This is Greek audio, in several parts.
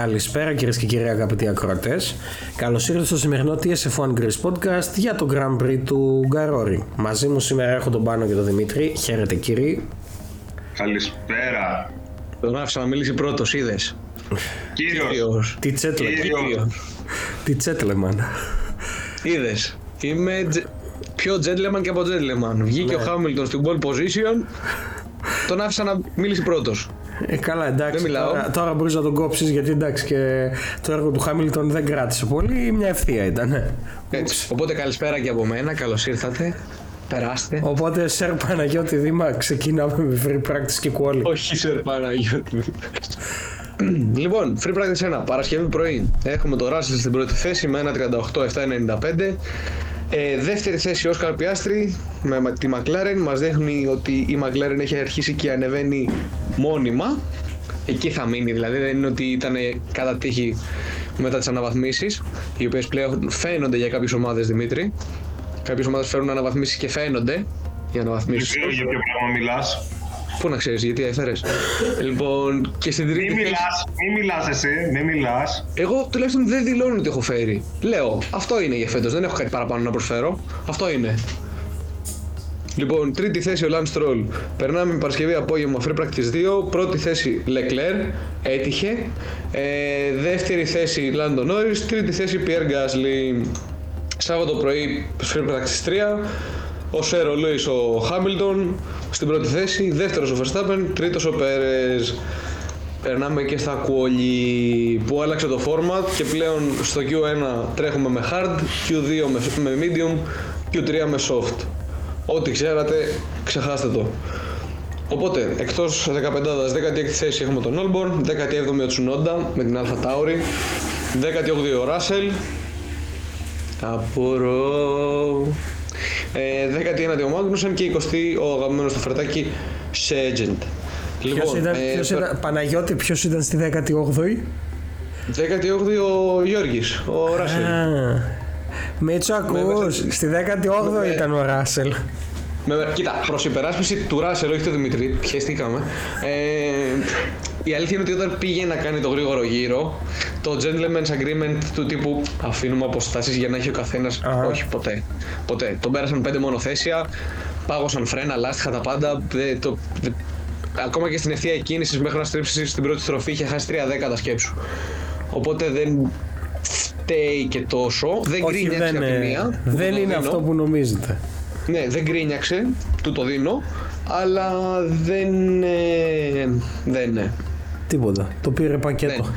Καλησπέρα κυρίες και κύριοι αγαπητοί ακροατές. Καλώς ήρθατε στο σημερινό TSF1 Greece Podcast για το Grand Prix του Γκαρόρι. Μαζί μου σήμερα έχω τον Πάνο και τον Δημήτρη. Χαίρετε κύριοι. Καλησπέρα. Τον άφησα να μιλήσει πρώτος, είδες. Κύριος. Τι τσέτλε. Κύριος. Τι τσέτλεμαν. Είδες. Είμαι τζε- πιο gentleman και από gentleman. Βγήκε ο Χάμιλτον στην pole position. Τον άφησα να μιλήσει πρώτος. Ε, καλά, εντάξει. Δεν μιλάω. Τώρα, τώρα μπορείς να τον κόψεις γιατί εντάξει και το έργο του Χάμιλτον δεν κράτησε πολύ. Μια ευθεία ήταν. ε. Έτσι. Οπότε καλησπέρα και από μένα. Καλώς ήρθατε. Περάστε. Οπότε, Σερ Παναγιώτη Δήμα, ξεκινάμε με free practice και quality. Όχι, σε Παναγιώτη. λοιπόν, free practice 1. Παρασκευή πρωί. Έχουμε το Russell στην πρώτη θέση με 1.38.795. Ε, δεύτερη θέση Όσκαρ Πιάστρη με τη McLaren. Μας δείχνει ότι η McLaren έχει αρχίσει και ανεβαίνει μόνιμα. Εκεί θα μείνει, δηλαδή δεν είναι ότι ήταν κατά τύχη μετά τις αναβαθμίσεις, οι οποίες πλέον φαίνονται για κάποιες ομάδες, Δημήτρη. Κάποιες ομάδες φέρνουν αναβαθμίσεις και φαίνονται οι αναβαθμίσεις. Δεν ξέρω για ποιο πράγμα μιλάς; Πού να ξέρεις, γιατί έφερες. λοιπόν, και στην τρίτη Μην θέση- μιλάς, μην μιλάς εσύ, μην μιλάς. Εγώ τουλάχιστον δεν δηλώνω ότι έχω φέρει. Λέω, αυτό είναι για φέτος, δεν έχω κάτι παραπάνω να προσφέρω. Αυτό είναι. Λοιπόν, τρίτη θέση ο Lance Stroll. Περνάμε Παρασκευή απόγευμα Free Practice 2. Πρώτη θέση Leclerc, έτυχε. Ε, δεύτερη θέση Lando Norris. Τρίτη θέση Pierre Gasly. Σάββατο πρωί Free Practice 3. Ο Σέρο Λούις ο Χάμιλτον στην πρώτη θέση. Δεύτερος ο Verstappen. Τρίτος ο Πέρες. Περνάμε και στα quali που άλλαξε το format και πλέον στο Q1 τρέχουμε με hard, Q2 με, με medium, Q3 με soft. Ό,τι ξέρατε, ξεχάστε το. Οπότε, εκτός 15ης, 16η θέση έχουμε τον Olborn, 17η ο Tsunoda με την Alpha Tauri, 18η ο Russell, απορώ, ε, 19η ο Magnussen και 20η ο αγαπημένος του φρετάκι Sargent. Ποιος ήταν, ε, ποιος πε- ήταν, Παναγιώτη, ποιος ήταν στη 18η. 18η ο Γιώργης, ο Ράσελ. Α, Μίτσο, ακούς, στη 18η με- ήταν ο Ράσελ. Με, κοίτα, προς υπεράσπιση του Ράσελ, όχι του Δημητρή, πιεστήκαμε. Ε, η αλήθεια είναι ότι όταν πήγε να κάνει το γρήγορο γύρο, το gentleman's agreement του τύπου αφήνουμε αποστάσεις για να έχει ο καθένας. Αχα. Όχι, ποτέ. Ποτέ. Τον πέρασαν πέντε μονοθέσια, πάγωσαν φρένα, λάστιχα τα πάντα. δε- το, δε- ακόμα και στην ευθεία κίνηση μέχρι να στρίψει στην πρώτη στροφή είχε χάσει τρία δέκατα σκέψου. Οπότε δεν φταίει και τόσο. Δεν Όχι, γκρίνιαξε δεν, από τη ε, μία. που δεν το είναι δίνω. αυτό που νομίζετε. Ναι, δεν γκρίνιαξε, του το δίνω, αλλά δεν. Ε, δεν είναι. Τίποτα. Το πήρε πακέτο. Ναι.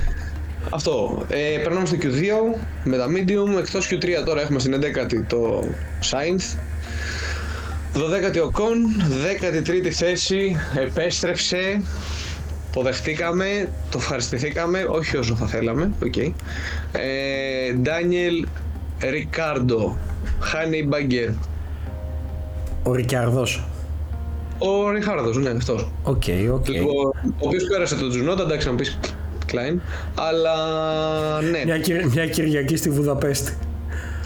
Αυτό. Ε, περνάμε στο Q2 με τα medium. Εκτός Q3 τώρα έχουμε στην 11η το Sainz. 12η ο Con, 13η θέση, επέστρεψε, το δεχτήκαμε, το ευχαριστηθήκαμε, όχι όσο θα θέλαμε, οκ. Ε, Daniel Ricciardo, Honey Badger, Ο Ρικιαρδός. Ο Ριχάρδος, ναι, αυτός. OK, OK. Λοιπόν, ο οποίος πέρασε τον Τσουνόντα, εντάξει να μου πεις κλάιν, αλλά ναι, Μια, κυρ- μια Κυριακή στη Βουδαπέστη.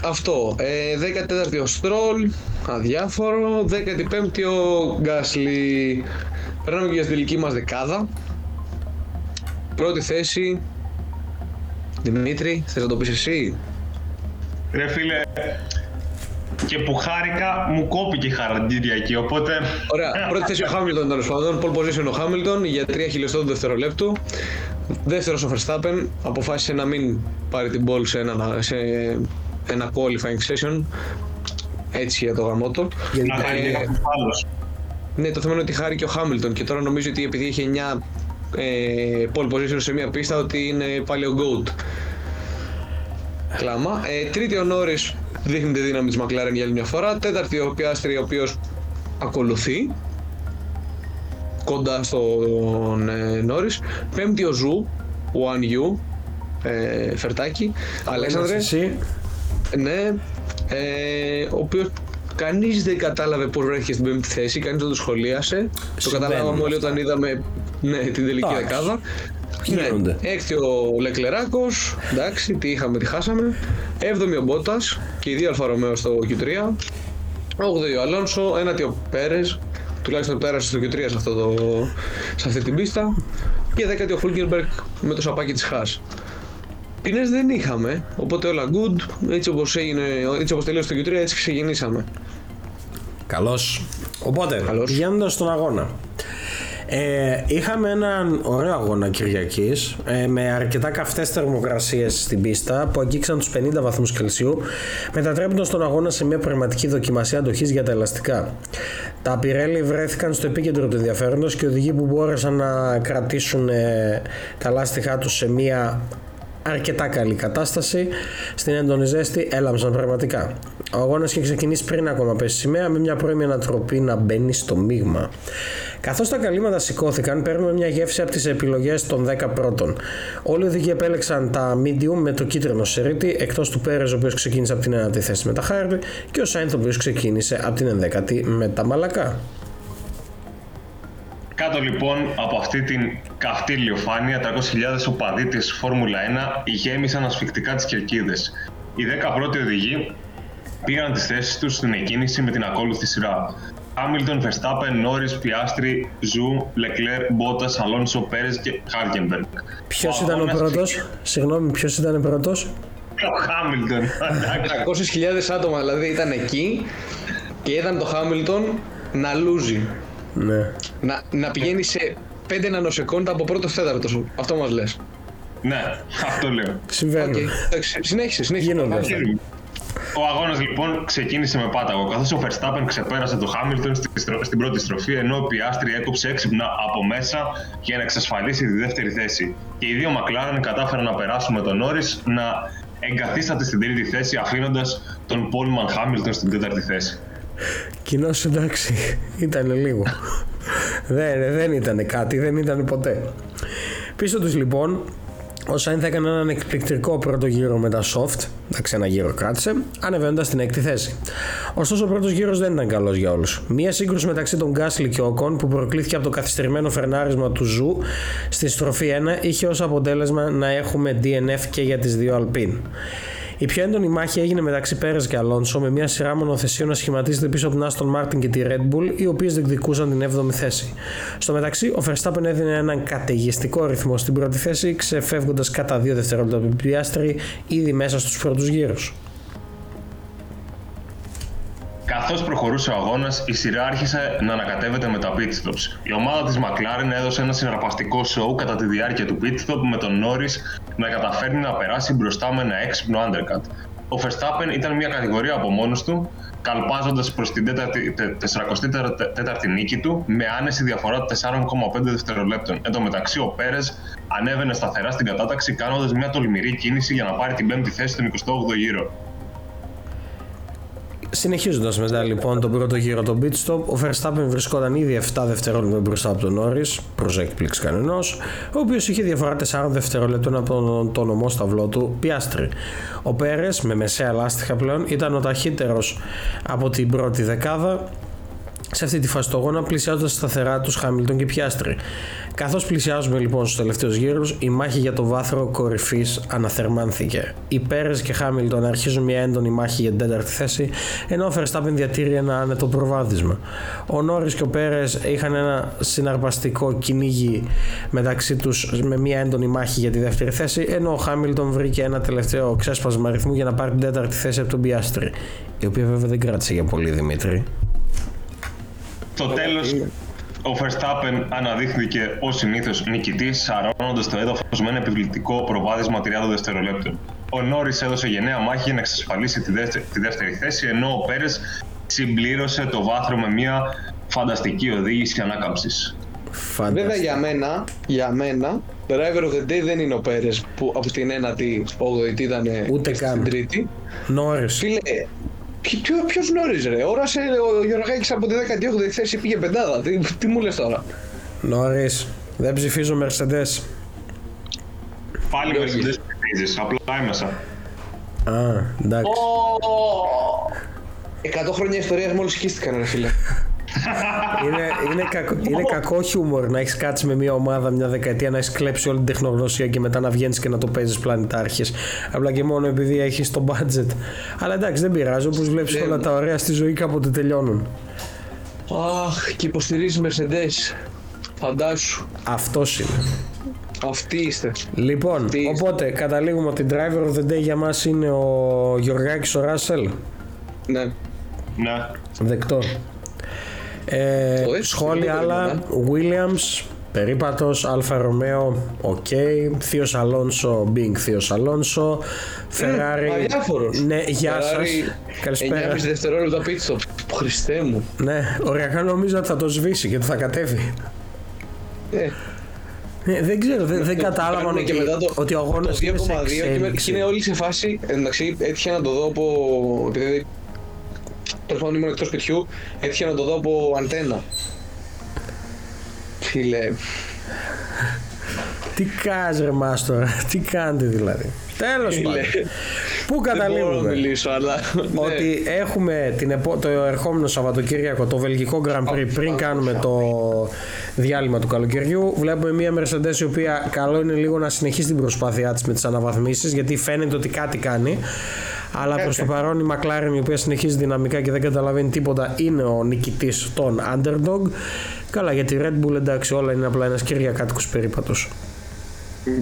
αυτό. Ε, 14η ο Στρόλ, αδιάφορο. 15η ο Γκάσλι. Περνάμε και για στην τελική μας δεκάδα. Πρώτη θέση. Δημήτρη, θες να το πεις εσύ; Ρε φίλε, και που χάρηκα, μου κόπηκε η χαρά την Κυριακή, οπότε... Ωραία, πρώτη θέση ο Χάμιλτον τέλος πάντων. Pole position ο Χάμιλτον για 3 χιλιοστό του δευτερολέπτου. Δεύτερος ο Verstappen αποφάσισε να μην πάρει την ball σε ένα, σε ένα qualifying session. Έτσι για το γαμώτο. Γιατί Να χαρεί Ε, κάποιος άλλος. Ναι, το θέμα είναι ότι χάρηκε ο Χάμιλτον και τώρα νομίζω ότι επειδή είχε 9 ε, pole position σε μία πίστα ότι είναι πάλι ο GOAT. Κλάμα. Ε, τρίτη ο Νόρις δείχνει τη δύναμη της McLaren για άλλη μια φορά. Τέταρτη ο Πιάστρη ο οποίος ακολουθεί κοντά στον ε, Νόρις. Πέμπτη ο Ζου, Guanyu, ε, Φερτάκη. Αλέξανδρε, Εσύ. ναι, ε, ο οποίος κανείς δεν κατάλαβε πώς βρέθηκε στην πέμπτη θέση, κανείς δεν το σχολίασε. Το Συμβαίνουν καταλάβαμε όλοι αυτά. όταν είδαμε ναι, την τελική Εντάξει. δεκάδα. Γίνονται. Ναι, έκτη ο Λεκλεράκος, εντάξει, τι είχαμε, τι χάσαμε. Έβδομη ο Μπότας και οι δύο Άλφα Ρομέο στο Q3. Όγδοη ο Αλόνσο, ένατη ο Πέρες, τουλάχιστον πέρασε στο Q3 σε, αυτό το, σε αυτή την πίστα. Και δέκατη ο Χούλκερμπεργκ με το σαπάκι της Χάς. Αλπίνες δεν είχαμε, οπότε όλα good. Έτσι όπως, έγινε, έτσι όπως τελείωσε το Q3, έτσι ξεκινήσαμε. Καλώς. Οπότε, Καλώς. πηγαίνοντας στον αγώνα. Ε, είχαμε έναν ωραίο αγώνα Κυριακής ε, με αρκετά καυτές θερμοκρασίες στην πίστα που αγγίξαν τους 50 βαθμούς Κελσίου μετατρέποντας τον αγώνα σε μια πραγματική δοκιμασία αντοχής για τα ελαστικά. Τα Πιρέλη βρέθηκαν στο επίκεντρο του ενδιαφέροντος και οι οδηγοί που μπόρεσαν να κρατήσουν ε, τα λάστιχά τους σε μια αρκετά καλή κατάσταση. Στην έντονη ζέστη έλαμψαν πραγματικά. Ο αγώνας είχε ξεκινήσει πριν ακόμα πέσει σημαία με μια πρώιμη ανατροπή να μπαίνει στο μείγμα. Καθώς τα καλύματα σηκώθηκαν, παίρνουμε μια γεύση από τις επιλογές των 10 πρώτων. Όλοι οι οδηγοί επέλεξαν τα medium με το κίτρινο σερίτι, εκτός του Πέρες, ο οποίος ξεκίνησε από την 9η θέση με τα Χάρτη, και ο Σάινθ, ο οποίος ξεκίνησε από την 11η με τα μαλακά. Κάτω λοιπόν από αυτή την καυτή ηλιοφάνεια, 300.000 οπαδοί της Φόρμουλα 1 γέμισαν ασφικτικά τις κερκίδες. Οι 10 πρώτοι οδηγοί πήραν τις θέσεις τους στην εκκίνηση με την ακόλουθη σειρά. Χάμιλτον, Verstappen, Νόρις, Πιάστρι, Ζου, Λεκλέρ, Μπότας, Αλόνσο, Πέρες και Χάλκεμπεργκ. Ποιος ήταν ο πρώτος, συγγνώμη, ποιος ήταν ο πρώτος; Ο Χάμιλτον. εντάξει. 300.000 άτομα δηλαδή ήταν εκεί και είδαν το Χάμιλτον να λούζει. Ναι. Να, να πηγαίνει σε 5 νανοσεκόντα από πρώτος τέταρτος σου. Αυτό μας λες. ναι, αυτό λέω. Συμβαίνουν. Οκ, εντάξει, συνέχισε, συνέχισε. Γίνονται αυτά. Ο αγώνας λοιπόν ξεκίνησε με πάταγο. Καθώς ο Verstappen ξεπέρασε το Hamilton στη στρο- στην πρώτη στροφή, ενώ ο Πιάστρη έκοψε έξυπνα από μέσα για να εξασφαλίσει τη δεύτερη θέση. Και οι δύο McLaren κατάφεραν να περάσουν με τον Norris να εγκαθίσταται στην τρίτη θέση, αφήνοντας τον poleman Hamilton στην τέταρτη θέση. Κοινώς εντάξει, ήταν λίγο. δεν, δεν ήταν κάτι, δεν ήταν ποτέ. Πίσω τους λοιπόν, ο Σάινθ έκανε έναν εκπληκτικό πρώτο γύρο με τα soft, εντάξει ένα γύρο κράτησε, ανεβαίνοντας στην έκτη θέση. Ωστόσο ο πρώτος γύρος δεν ήταν καλός για όλους. Μία σύγκρουση μεταξύ των Γκάσλι και Οκόν που προκλήθηκε από το καθυστερημένο φρενάρισμα του Ζου στη στροφή 1 είχε ως αποτέλεσμα να έχουμε DNF και για τις δύο Αλπίν. Η πιο έντονη μάχη έγινε μεταξύ Πέρες και Αλόνσο με μια σειρά μονοθεσίων να σχηματίζεται πίσω από την Aston Martin και τη Red Bull, οι οποίες διεκδικούσαν την 7η θέση. Στο μεταξύ, ο Verstappen έδινε έναν καταιγιστικό ρυθμό στην πρώτη θέση, ξεφεύγοντας κατά 2 δευτερόλεπτα από την Πιάστρη ήδη μέσα στους πρώτους γύρους. Καθώς προχωρούσε ο αγώνας, η σειρά άρχισε να ανακατεύεται με τα pit stops. Η ομάδα της McLaren έδωσε ένα συναρπαστικό show κατά τη διάρκεια του pit stop με τον Norris να καταφέρνει να περάσει μπροστά με ένα έξυπνο undercut. Ο Verstappen ήταν μια κατηγορία από μόνος του, καλπάζοντας προς την 44η νίκη του με άνεση διαφορά 4,5 δευτερολέπτων. Εν τω μεταξύ ο Πέρες ανέβαινε σταθερά στην κατάταξη κάνοντας μια τολμηρή κίνηση για να πάρει την 5η θέση στον 28ο γύρο. Συνεχίζοντας μετά λοιπόν τον πρώτο γύρο των pit stop, ο Verstappen βρισκόταν ήδη 7 δευτερόλεπτα μπροστά από τον Norris, προ έκπληξη κανενός, ο οποίος είχε διαφορά 4 δευτερολέπτων από τον, τον ομό σταυλό του Πιάστρη. Ο Πέρες, με μεσαία λάστιχα πλέον, ήταν ο ταχύτερος από την πρώτη δεκάδα σε αυτή τη φάση του αγώνα πλησιάζοντας σταθερά τους Χάμιλτον και Πιάστρη. Καθώς πλησιάζουμε λοιπόν στους τελευταίους γύρους, η μάχη για το βάθρο κορυφής αναθερμάνθηκε. Οι Πέρες και Χάμιλτον αρχίζουν μια έντονη μάχη για την τέταρτη θέση, ενώ ο Verstappen διατήρει ένα άνετο προβάδισμα. Ο Νόρις και ο Πέρες είχαν ένα συναρπαστικό κυνήγι μεταξύ τους με μια έντονη μάχη για τη δεύτερη θέση, ενώ ο Χάμιλτον βρήκε ένα τελευταίο ξέσπασμα αριθμού για να πάρει την τέταρτη θέση από τον Πιάστρη. Η οποία βέβαια δεν κράτησε για πολύ Δημήτρη. Στο τέλος, ο Verstappen αναδείχθηκε ως συνήθως νικητής, σαρώνοντας το έδαφος με ένα επιβλητικό προβάδισμα 30 δευτερολέπτων. Ο Νόρι έδωσε γενναία μάχη για να εξασφαλίσει τη δεύτερη, τη δεύτερη θέση, ενώ ο Πέρες συμπλήρωσε το βάθρο με μια φανταστική οδήγηση ανάκαμψης. Φανταστικό. Βέβαια για μένα, για μένα, driver of the day δεν είναι ο Πέρες που από την 1η 8η ήταν Ούτε καν. στην τρίτη. Νόρις. Φίλε, ποιο, ποιος γνώριζε ρε, όρασε ο Γιωργάκης από τη 18η θέση πήγε πεντάδα, τι, τι μου λες τώρα; Νόρις. Δεν ψηφίζω Mercedes. Πάλι με τις ψηφίζεις, απλά έμεσα. Α, εντάξει. 100 χρόνια ιστορίας μόλις σκίστηκαν ρε φίλε. είναι, είναι, κακό, είναι κακό χιούμορ να έχεις κάτσει με μια ομάδα μια δεκαετία να έχεις κλέψει όλη την τεχνογνωσία και μετά να βγαίνεις και να το παίζεις πλανητάρχες. Απλά και μόνο επειδή έχεις το budget. Αλλά εντάξει, δεν πειράζει. Όπως βλέπεις όλα τα ωραία στη ζωή κάποτε τελειώνουν. Αχ, και υποστηρίζεις Mercedes. Φαντάσου. Αυτός είναι. Αυτοί είστε. Λοιπόν, Τι είστε. οπότε καταλήγουμε ότι driver of the day για μας είναι ο Γιωργάκης ο Ράσελ. Ναι. Ναι. Δεκτό. Ε, Το έτσι, σχόλια δεν το άλλα. Williams, περίπατος, Αλφα Ρωμαίο, οκ. Θείος Αλόνσο, Bing Θείος Αλόνσο. Ferrari. αδιάφορος. Ναι, γεια σας. Ferrari, Καλησπέρα. 9,5 δευτερόλεπτα pit stop. Χριστέ μου. Ναι, οριακά νομίζω ότι θα το σβήσει και ότι θα κατέβει. Ε, Ναι, δεν ξέρω, δεν, δεν κατάλαβαν κάνουν ότι, και μετά το, ότι ο το αγώνας 2,2 είναι σε και, με- εξέλιξη. και είναι όλοι σε φάση. Εντάξει, έτυχε να το δω από. Επειδή. Τέλο πάντων ήμουν εκτός σπιτιού, έτυχε να το δω από αντένα. Φίλε. Τι κάνεις ρε μας τώρα, τι κάνετε δηλαδή; Τέλος Φίλε. πάντων. Πού Δεν μπορώ να καταλήγουμε; μιλήσω, αλλά. ναι. Ότι έχουμε την επο... το ερχόμενο Σαββατοκύριακο το βελγικό Grand Prix πριν κάνουμε το διάλειμμα του καλοκαιριού. Βλέπουμε μια Mercedes η οποία καλό είναι λίγο να συνεχίσει την προσπάθειά της με τις αναβαθμίσεις γιατί φαίνεται ότι κάτι κάνει. Αλλά προς το παρόν η McLaren η οποία συνεχίζει δυναμικά και δεν καταλαβαίνει τίποτα είναι ο νικητής των Underdog. Καλά για τη Red Bull εντάξει όλα είναι απλά ένας κυριακάτικος περίπατος.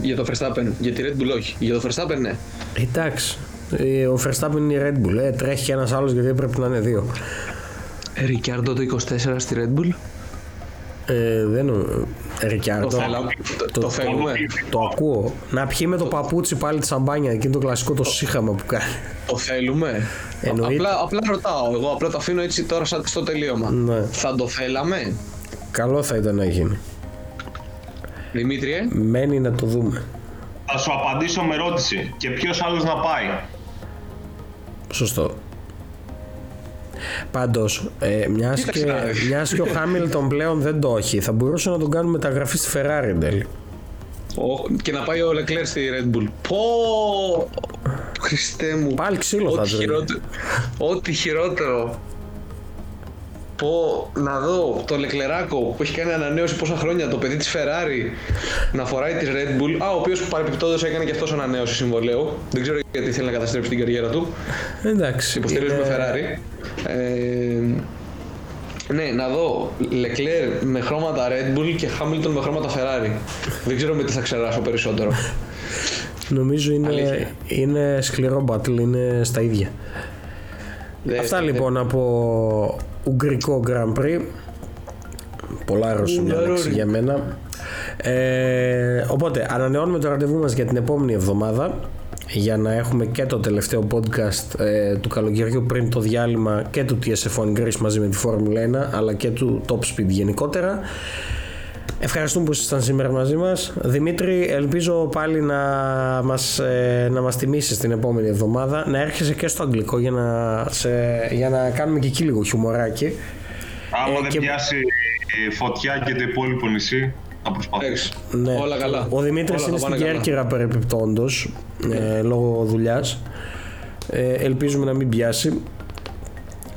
Για το Verstappen. Για τη Red Bull όχι. Για το Verstappen ναι. Εντάξει. Ε, Ο Verstappen είναι η Red Bull. Ε, τρέχει και ένας άλλος γιατί πρέπει να είναι δύο. Ρικιάρντο το 24 στη Red Bull. Ε, δεν νο- ε, Ρικιάρντο. Το, θέλα, το, το θέλουμε. Το ακούω. Να πιει με το παπούτσι πάλι τη σαμπάνια, εκείνο το κλασικό το σύχαμα που κάνει. Το θέλουμε. Εννοείται. Απλά, απλά ρωτάω. Εγώ απλά το αφήνω έτσι τώρα σαν- στο τελείωμα. Ναι. Θα το θέλαμε; Καλό θα ήταν να γίνει. Δημήτριε; Μένει να το δούμε. Θα σου απαντήσω με ερώτηση. Και ποιος άλλος να πάει; Σωστό. Πάντως, ε, μιας Κοίταξε και, να δεις. μιας και ο Χάμιλτον πλέον δεν το έχει, θα μπορούσε να τον κάνουμε μεταγραφή στη Ferrari εν τέλει. Ο- και να πάει ο Leclerc στη Red Bull. Πω! Χριστέ μου. Πάλι ξύλο θα Ό,τι τρώει. χειρότερο. Ό,τι χειρότερο. Πω, να δω το Λεκλεράκο που έχει κάνει ανανέωση πόσα χρόνια, το παιδί της Ferrari να φοράει της Red Bull. Α, ο οποίος παρεπιπτόντως έκανε και αυτός ανανέωση συμβολέου. Δεν ξέρω γιατί θέλει να καταστρέψει την καριέρα του. Εντάξει. Υποστηρίζουμε είναι- Ferrari. Ε, ναι, να δω Leclerc με χρώματα Red Bull και Hamilton με χρώματα Ferrari. Δεν ξέρω με τι θα ξεράσω περισσότερο. Νομίζω είναι, Αλήθεια. είναι σκληρό battle, είναι στα ίδια. Δεν- Αυτά δεν- λοιπόν από Ουγγρικό Grand Prix. Πολλά ρωσιμιά Ουλαρόρι. λέξη για μένα. Ε, οπότε ανανεώνουμε το ραντεβού μας για την επόμενη εβδομάδα για να έχουμε και το τελευταίο podcast ε, του καλοκαιριού πριν το διάλειμμα και του TSF1 Greece μαζί με τη Φόρμουλα 1 αλλά και του Top Speed γενικότερα. Ευχαριστούμε που ήσασταν σήμερα μαζί μας. Δημήτρη, ελπίζω πάλι να μας, ε, να μας τιμήσεις την επόμενη εβδομάδα. Να έρχεσαι και στο αγγλικό για να, σε, για να κάνουμε και εκεί λίγο χιουμοράκι. Άμα Ε, δεν και- πιάσει ε, φωτιά και το υπόλοιπο νησί, θα προσπαθήσω. Εντάξει. Ναι. Όλα καλά. Ο Δημήτρης Όλα είναι θα στην πάνε καλά. Κέρκυρα παρεπιπτόντος ε, λόγω δουλειάς. Ε, ελπίζουμε να μην πιάσει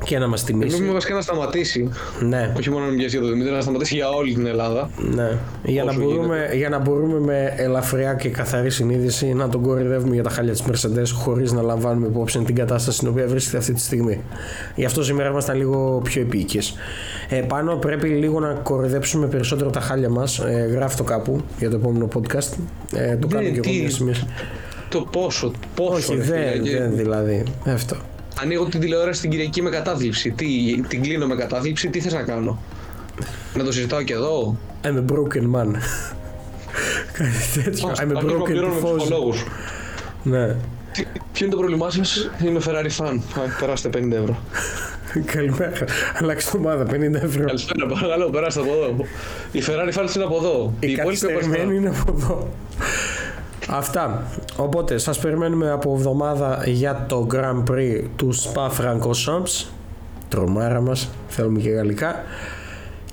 και να μας τιμήσει. Ελπίζουμε βασικά να σταματήσει. Ναι. Όχι μόνο να μην πιάσει για το Δημήτρη, να σταματήσει για όλη την Ελλάδα. Ναι. Για να, Όσο μπορούμε, για να μπορούμε με ελαφριά και καθαρή συνείδηση να τον κορυδεύουμε για τα χάλια της Mercedes χωρίς να λαμβάνουμε υπόψη την κατάσταση στην οποία βρίσκεται αυτή τη στιγμή. Γι' αυτό σήμερα ήμασταν λίγο πιο επίοικες. Ε, πάνω πρέπει λίγο να κορυδέψουμε περισσότερο τα χάλια μας. Ε, γράφει το κάπου για το επόμενο podcast. Ε, το Ναι, κάνω και εγώ τι- μιας στιγμή. Το πόσο, πόσο. Όχι, ρε δεν, φίλε, και- δεν δηλαδή. Αυτό. Ανοίγω την τηλεόραση την Κυριακή με κατάθλιψη. Τι, την κλείνω με κατάθλιψη, τι θες να κάνω; Να το συζητάω και εδώ; I'm a broken man. Κάτι τέτοιο. Ας- I'm a ας λίγο broken πληρώνουμε tifosi. ψυχολόγους. Ναι. Τι- Ποιο είναι το πρόβλημά σας, Είμαι Ferrari fan. Α, Περάστε 50 ευρώ. Καλημέρα. Αλλάξτε ομάδα, 50 ευρώ. Καλησπέρα, παρακαλώ, περάστε από εδώ. Η Ferrari fans είναι από εδώ. Η υπόλοιπη από αριστερά. καθυστερημένη είναι από εδώ. Αυτά. Οπότε σας περιμένουμε από εβδομάδα για το Grand Prix του Spa Francorchamps. Τρομάρα μας, θέλουμε και γαλλικά.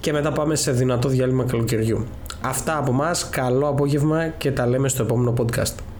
Και μετά πάμε σε δυνατό διάλειμμα καλοκαιριού. Αυτά από μας, καλό απόγευμα και τα λέμε στο επόμενο podcast.